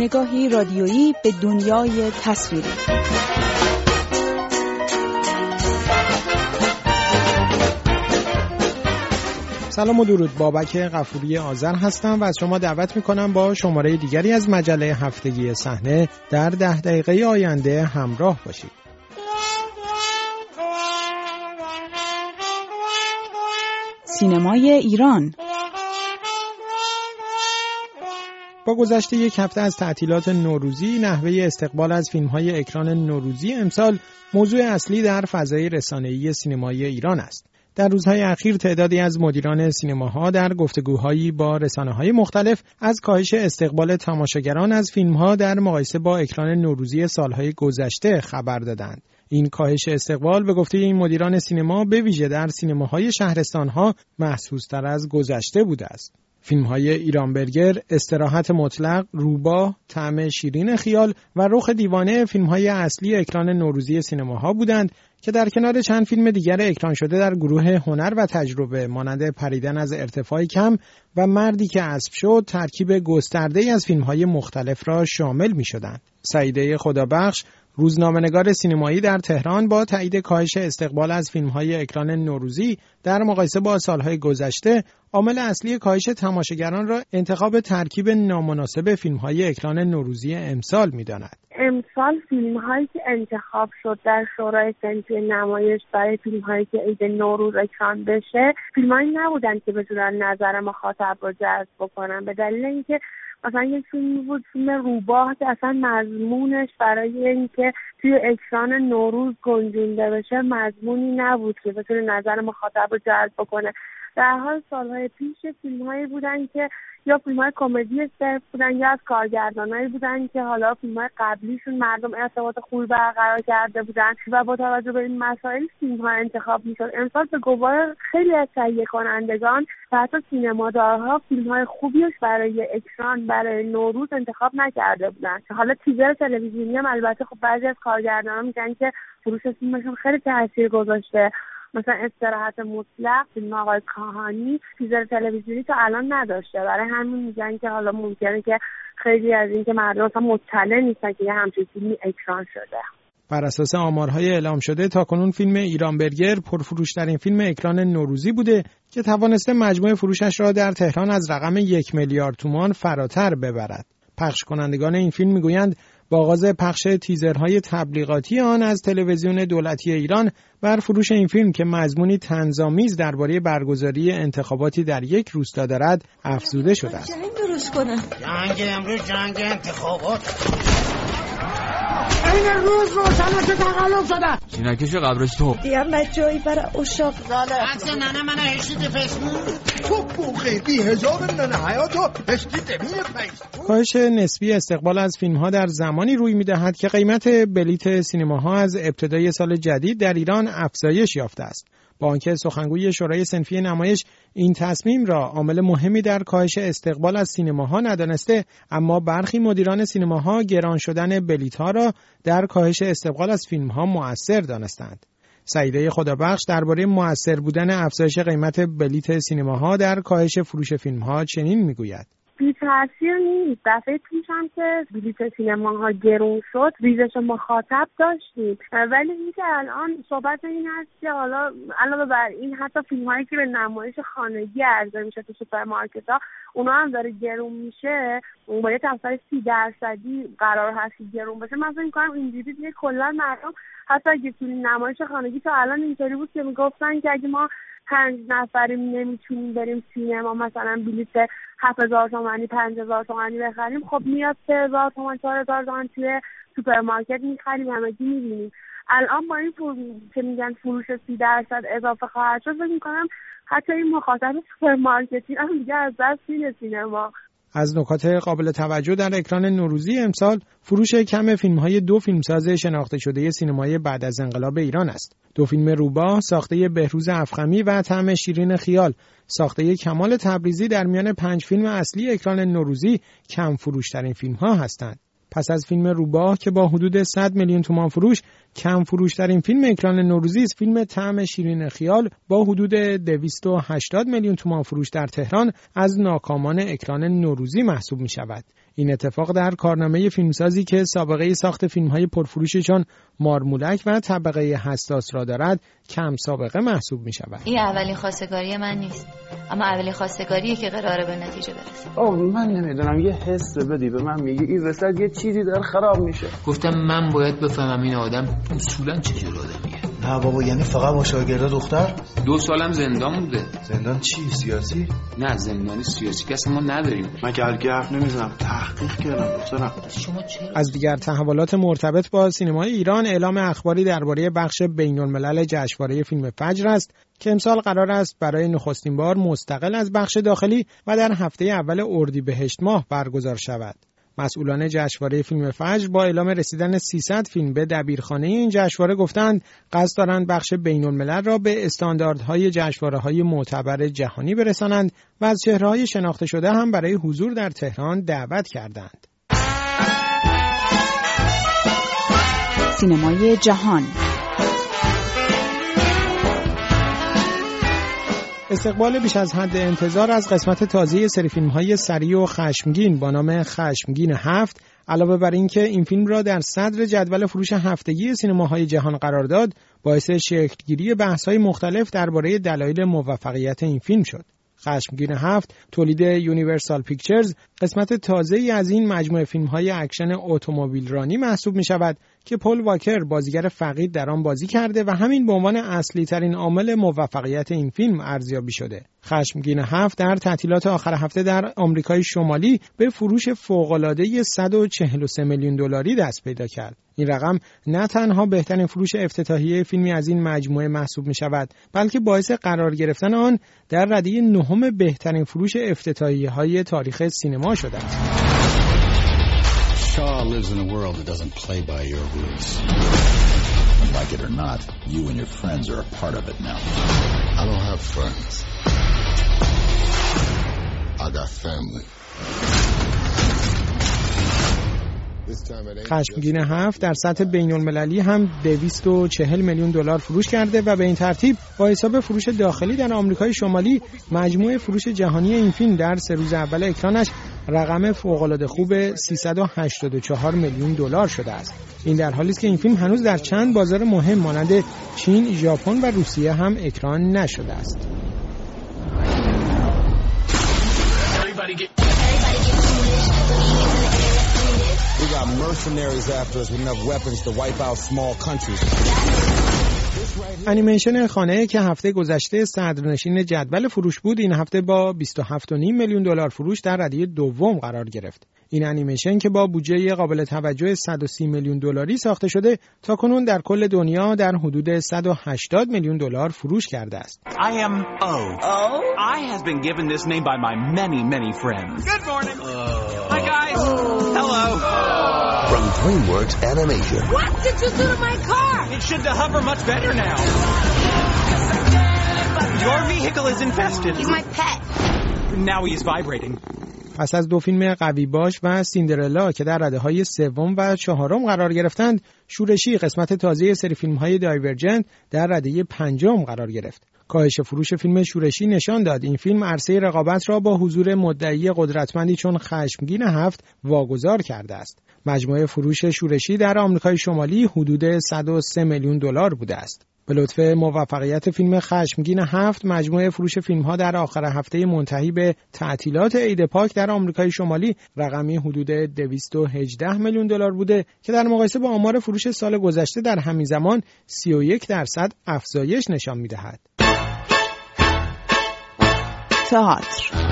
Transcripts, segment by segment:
نگاهی رادیویی به دنیای تصویری. سلام و درود. بابک قفوری آذر هستم و از شما دعوت می‌کنم با شماره دیگری از مجله هفتگی صحنه در ده دقیقه آینده همراه باشید. سینمای ایران. با گذشته یک هفته از تعطیلات نوروزی نحوه استقبال از فیلم های اکران نوروزی امسال موضوع اصلی در فضای رسانه‌ای سینمای ایران است. در روزهای اخیر تعدادی از مدیران سینماها در گفتگوهایی با رسانه های مختلف از کاهش استقبال تماشاگران از فیلمها در مقایسه با اکران نوروزی سالهای گذشته خبر دادند. این کاهش استقبال به گفته این مدیران سینما به ویژه در سینماهای شهرستانها محسوستر از گذشته بوده است. فیلم های ایران برگر، استراحت مطلق، روبا، طعم شیرین خیال و رخ دیوانه فیلم های اصلی اکران نوروزی سینماها بودند که در کنار چند فیلم دیگر اکران شده در گروه هنر و تجربه مانند پریدن از ارتفاع کم و مردی که اسب شد ترکیب گسترده از فیلم های مختلف را شامل می شدند. سعیده خدابخش روزنامه‌نگار سینمایی در تهران با تایید کاهش استقبال از فیلم‌های اکران نوروزی در مقایسه با سالهای گذشته عامل اصلی کاهش تماشاگران را انتخاب ترکیب نامناسب فیلم‌های اکران نوروزی امسال می‌داند. امسال فیلم هایی که انتخاب شد در شورای سنفی نمایش برای فیلم هایی که عید نوروز اکران بشه فیلم هایی نبودن که بتونن نظر مخاطب رو جذب بکنن به دلیل اینکه مثلا یک فیلمی بود فیلم روباه که اصلا مضمونش برای اینکه توی اکران نوروز گنجونده بشه مضمونی نبود که بتونه نظر مخاطب رو جلب بکنه. در حال سالهای پیش فیلم هایی بودن که یا فیلم های کمدی صرف بودن یا از کارگردانایی بودن که حالا فیلم های قبلیشون مردم ارتباط خوبی برقرار کرده بودن و با توجه به این مسائل فیلم ها انتخاب می‌شد. امسال به گوار خیلی از تهیه کنندگان و حتی سینمادارها فیلم های خوبیش برای اکران برای نوروز انتخاب نکرده بودن. حالا تیزر تلویزیونی هم البته خب بعضی از کارگردانان میگن که فروش فیلمشون خیلی تاثیر گذاشته مثلا استراحت مطلق فیلم آقای کاهانی تیزر تلویزیونی تا الان نداشته برای همین میگن که حالا ممکنه که خیلی از اینکه مردم اصلا مطلع نیستن که یه همچین فیلمی اکران شده بر اساس آمارهای اعلام شده تا کنون فیلم ایران برگر پرفروشترین فیلم اکران نوروزی بوده که توانسته مجموع فروشش را در تهران از رقم یک میلیارد تومان فراتر ببرد. پخش کنندگان این فیلم می‌گویند با آغاز پخش تیزرهای تبلیغاتی آن از تلویزیون دولتی ایران بر فروش این فیلم که مضمونی تنظامیز درباره برگزاری انتخاباتی در یک روستا دارد افزوده شده است. جنگ درست کنم. جنگ امروز جنگ انتخابات. این روز روشن که تقلب شده؟ سینکش قبرش تو. دیگه جایی برای اشاق. عکس ننه من هشتید فیسبوک تو ننه حیاتو کاهش نسبی استقبال از فیلم ها در زمانی روی می دهد که قیمت بلیت سینماها از ابتدای سال جدید در ایران افزایش یافته است. با آنکه سخنگوی شورای سنفی نمایش این تصمیم را عامل مهمی در کاهش استقبال از سینماها ندانسته اما برخی مدیران سینماها گران شدن بلیتها را در کاهش استقبال از فیلمها مؤثر دانستند سعیده خدابخش درباره مؤثر بودن افزایش قیمت بلیت سینماها در کاهش فروش فیلمها چنین می‌گوید. بی تاثیر نیست. دفعه پیش که بلیت سینماها گرون شد ریزش مخاطب داشتیم. ولی اینکه الان صحبت این هست که حالا علاوه بر این حتی فیلم هایی که به نمایش خانگی عرضه میشه تو سوپرمارکت ها اونا هم داره گرون میشه. اون با یه تغییر سی درصدی قرار هست گرون بشه من فکر می‌کنم اینجوری دیگه کلا مردم حتی اگه فیلم نمایش خانگی تا الان اینطوری بود که می‌گفتن که اگه ما پنج نفریم نمی‌تونیم بریم سینما مثلا بلیت هفت هزار تومنی پنج هزار تومنی بخریم خب میاد سه هزار تومن چهار هزار تومن توی سوپرمارکت می‌خریم همگی می‌بینیم. الان با این که میگن فروش سی درصد اضافه خواهد شد فکر می‌کنم حتی این مخاطب سوپرمارکتی هم دیگه از دست میره سینما. از نکات قابل توجه در اکران نوروزی امسال فروش کم فیلم های دو فیلمساز شناخته شده سینمای بعد از انقلاب ایران است. دو فیلم روباه ساخته بهروز افخمی و طعم شیرین خیال ساخته کمال تبریزی در میان پنج فیلم اصلی اکران نوروزی کم فروشترین فیلم ها هستند. پس از فیلم روباه که با حدود 100 میلیون تومان فروش کم فروش این فیلم اکران نوروزی است فیلم طعم شیرین خیال با حدود 280 میلیون تومان فروش در تهران از ناکامان اکران نوروزی محسوب می شود این اتفاق در کارنامه فیلمسازی که سابقه ساخت فیلم های پرفروشی چون مارمولک و طبقه حساس را دارد کم سابقه محسوب می شود. این اولین خواستگاری من نیست اما اولین خواستگاریه که قراره به نتیجه برسه. آه من نمی‌دونم. یه حس بدی به من میگه این وسط یه چیزی داره خراب میشه. گفتم من باید بفهمم این آدم اصولا چه جور آدمیه. نه بابا یعنی فقط با شاگرده دختر؟ دو سالم زندان بوده. زندان چی؟ سیاسی؟ نه زندانی سیاسی کس ما نداریم. من که هرگی حرف نمی‌زنم تحقیق کردم دخترم. شما چرا از دیگر تحولات مرتبط با سینمای ایران اعلام اخباری درباره بخش بین الملل جشنواره فیلم فجر است که امسال قرار است برای نخستین بار مستقل از بخش داخلی و در هفته اول اردیبهشت ماه برگزار شود. مسئولان جشنواره فیلم فجر با اعلام رسیدن 300 فیلم به دبیرخانه این جشنواره گفتند قصد دارند بخش بین الملل را به استانداردهای جشنواره های معتبر جهانی برسانند و از چهرههای شناخته شده هم برای حضور در تهران دعوت کردند. سینمای جهان استقبال بیش از حد انتظار از قسمت تازه سری فیلم های سریع و خشمگین با نام خشمگین هفت علاوه بر اینکه این فیلم را در صدر جدول فروش هفتگی سینماهای جهان قرار داد باعث شکلگیری بحث های مختلف درباره دلایل موفقیت این فیلم شد. خشمگین هفت تولید یونیورسال پیکچرز قسمت تازه ای از این مجموعه فیلم های اکشن اتومبیل رانی محسوب می شود که پل واکر بازیگر فقید در آن بازی کرده و همین به عنوان اصلی ترین عامل موفقیت این فیلم ارزیابی شده. خشمگین هفت در تعطیلات آخر هفته در آمریکای شمالی به فروش فوق‌العاده 143 میلیون دلاری دست پیدا کرد. این رقم نه تنها بهترین فروش افتتاحیه فیلمی از این مجموعه محسوب می شود بلکه باعث قرار گرفتن آن در رده نهم بهترین فروش افتتاحیه های تاریخ سینما شده است. Shaw lives in a world that doesn't play by your rules. Like it or not, you and your friends are a part of it now. I don't have friends. I got family. خشمگین هفت در سطح بین المللی هم 240 میلیون دلار فروش کرده و به این ترتیب با حساب فروش داخلی در آمریکای شمالی مجموع فروش جهانی این فیلم در سه روز اول اکرانش رقم فوق‌العاده خوب 384 میلیون دلار شده است. این در حالی است که این فیلم هنوز در چند بازار مهم مانند چین، ژاپن و روسیه هم اکران نشده است. We got mercenaries after us with enough weapons to wipe out small countries. انیمیشن خانه که هفته گذشته صدرنشین جدول فروش بود این هفته با 27.5 میلیون دلار فروش در ردیه دوم قرار گرفت. این انیمیشن که با بودجه قابل توجه 130 میلیون دلاری ساخته شده تا کنون در کل دنیا در حدود 180 میلیون دلار فروش کرده است. I am O. I has been given this name by my many many friends. Good morning. Oh. Hi guys. Oh. Hello. From DreamWorks Animation. What did you do to my? It should hover much better now. Your vehicle is infested. He's my pet. Now he is vibrating. پس از دو فیلم قوی باش و سیندرلا که در رده های سوم و چهارم قرار گرفتند شورشی قسمت تازه سری فیلم های دایورجنت در رده پنجم قرار گرفت کاهش فروش فیلم شورشی نشان داد. این فیلم عرصه رقابت را با حضور مدعی قدرتمندی چون خشمگین هفت واگذار کرده است. مجموعه فروش شورشی در آمریکای شمالی حدود 103 میلیون دلار بوده است. به لطف موفقیت فیلم خشمگین هفت مجموعه فروش فیلم ها در آخر هفته منتهی به تعطیلات عید پاک در آمریکای شمالی رقمی حدود 218 میلیون دلار بوده که در مقایسه با آمار فروش سال گذشته در همین زمان 31 درصد افزایش نشان می‌دهد. تئاتر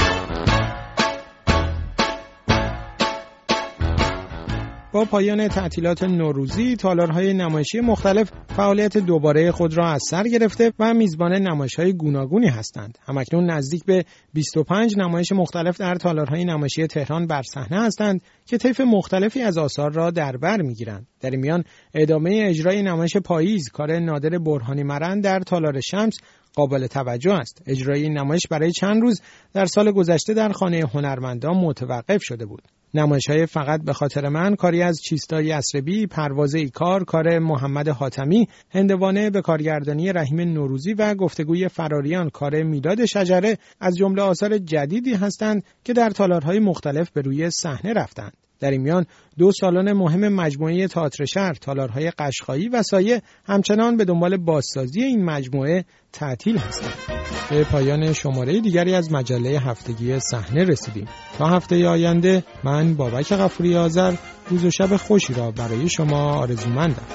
با پایان تعطیلات نوروزی تالارهای نمایشی مختلف فعالیت دوباره خود را از سر گرفته و میزبان نمایش‌های گوناگونی هستند. همکنون نزدیک به 25 نمایش مختلف در تالارهای نمایشی تهران بر صحنه هستند که طیف مختلفی از آثار را در بر می‌گیرند. در این میان ادامه اجرای نمایش پاییز کار نادر برهانی مرند در تالار شمس قابل توجه است. اجرای این نمایش برای چند روز در سال گذشته در خانه هنرمندان متوقف شده بود. نمایش های فقط به خاطر من کاری از چیستای اسربی، پرواز ایکار، کار محمد حاتمی، هندوانه به کارگردانی رحیم نوروزی و گفتگوی فراریان کار میلاد شجره از جمله آثار جدیدی هستند که در تالارهای مختلف به روی صحنه رفتند. در این میان دو سالن مهم مجموعه تئاتر شهر تالارهای قشقایی و سایه همچنان به دنبال بازسازی این مجموعه تعطیل هستند. به پایان شماره دیگری از مجله هفتگی صحنه رسیدیم. تا هفته آینده من بابک غفوری آذر روز و شب خوشی را برای شما آرزومندم.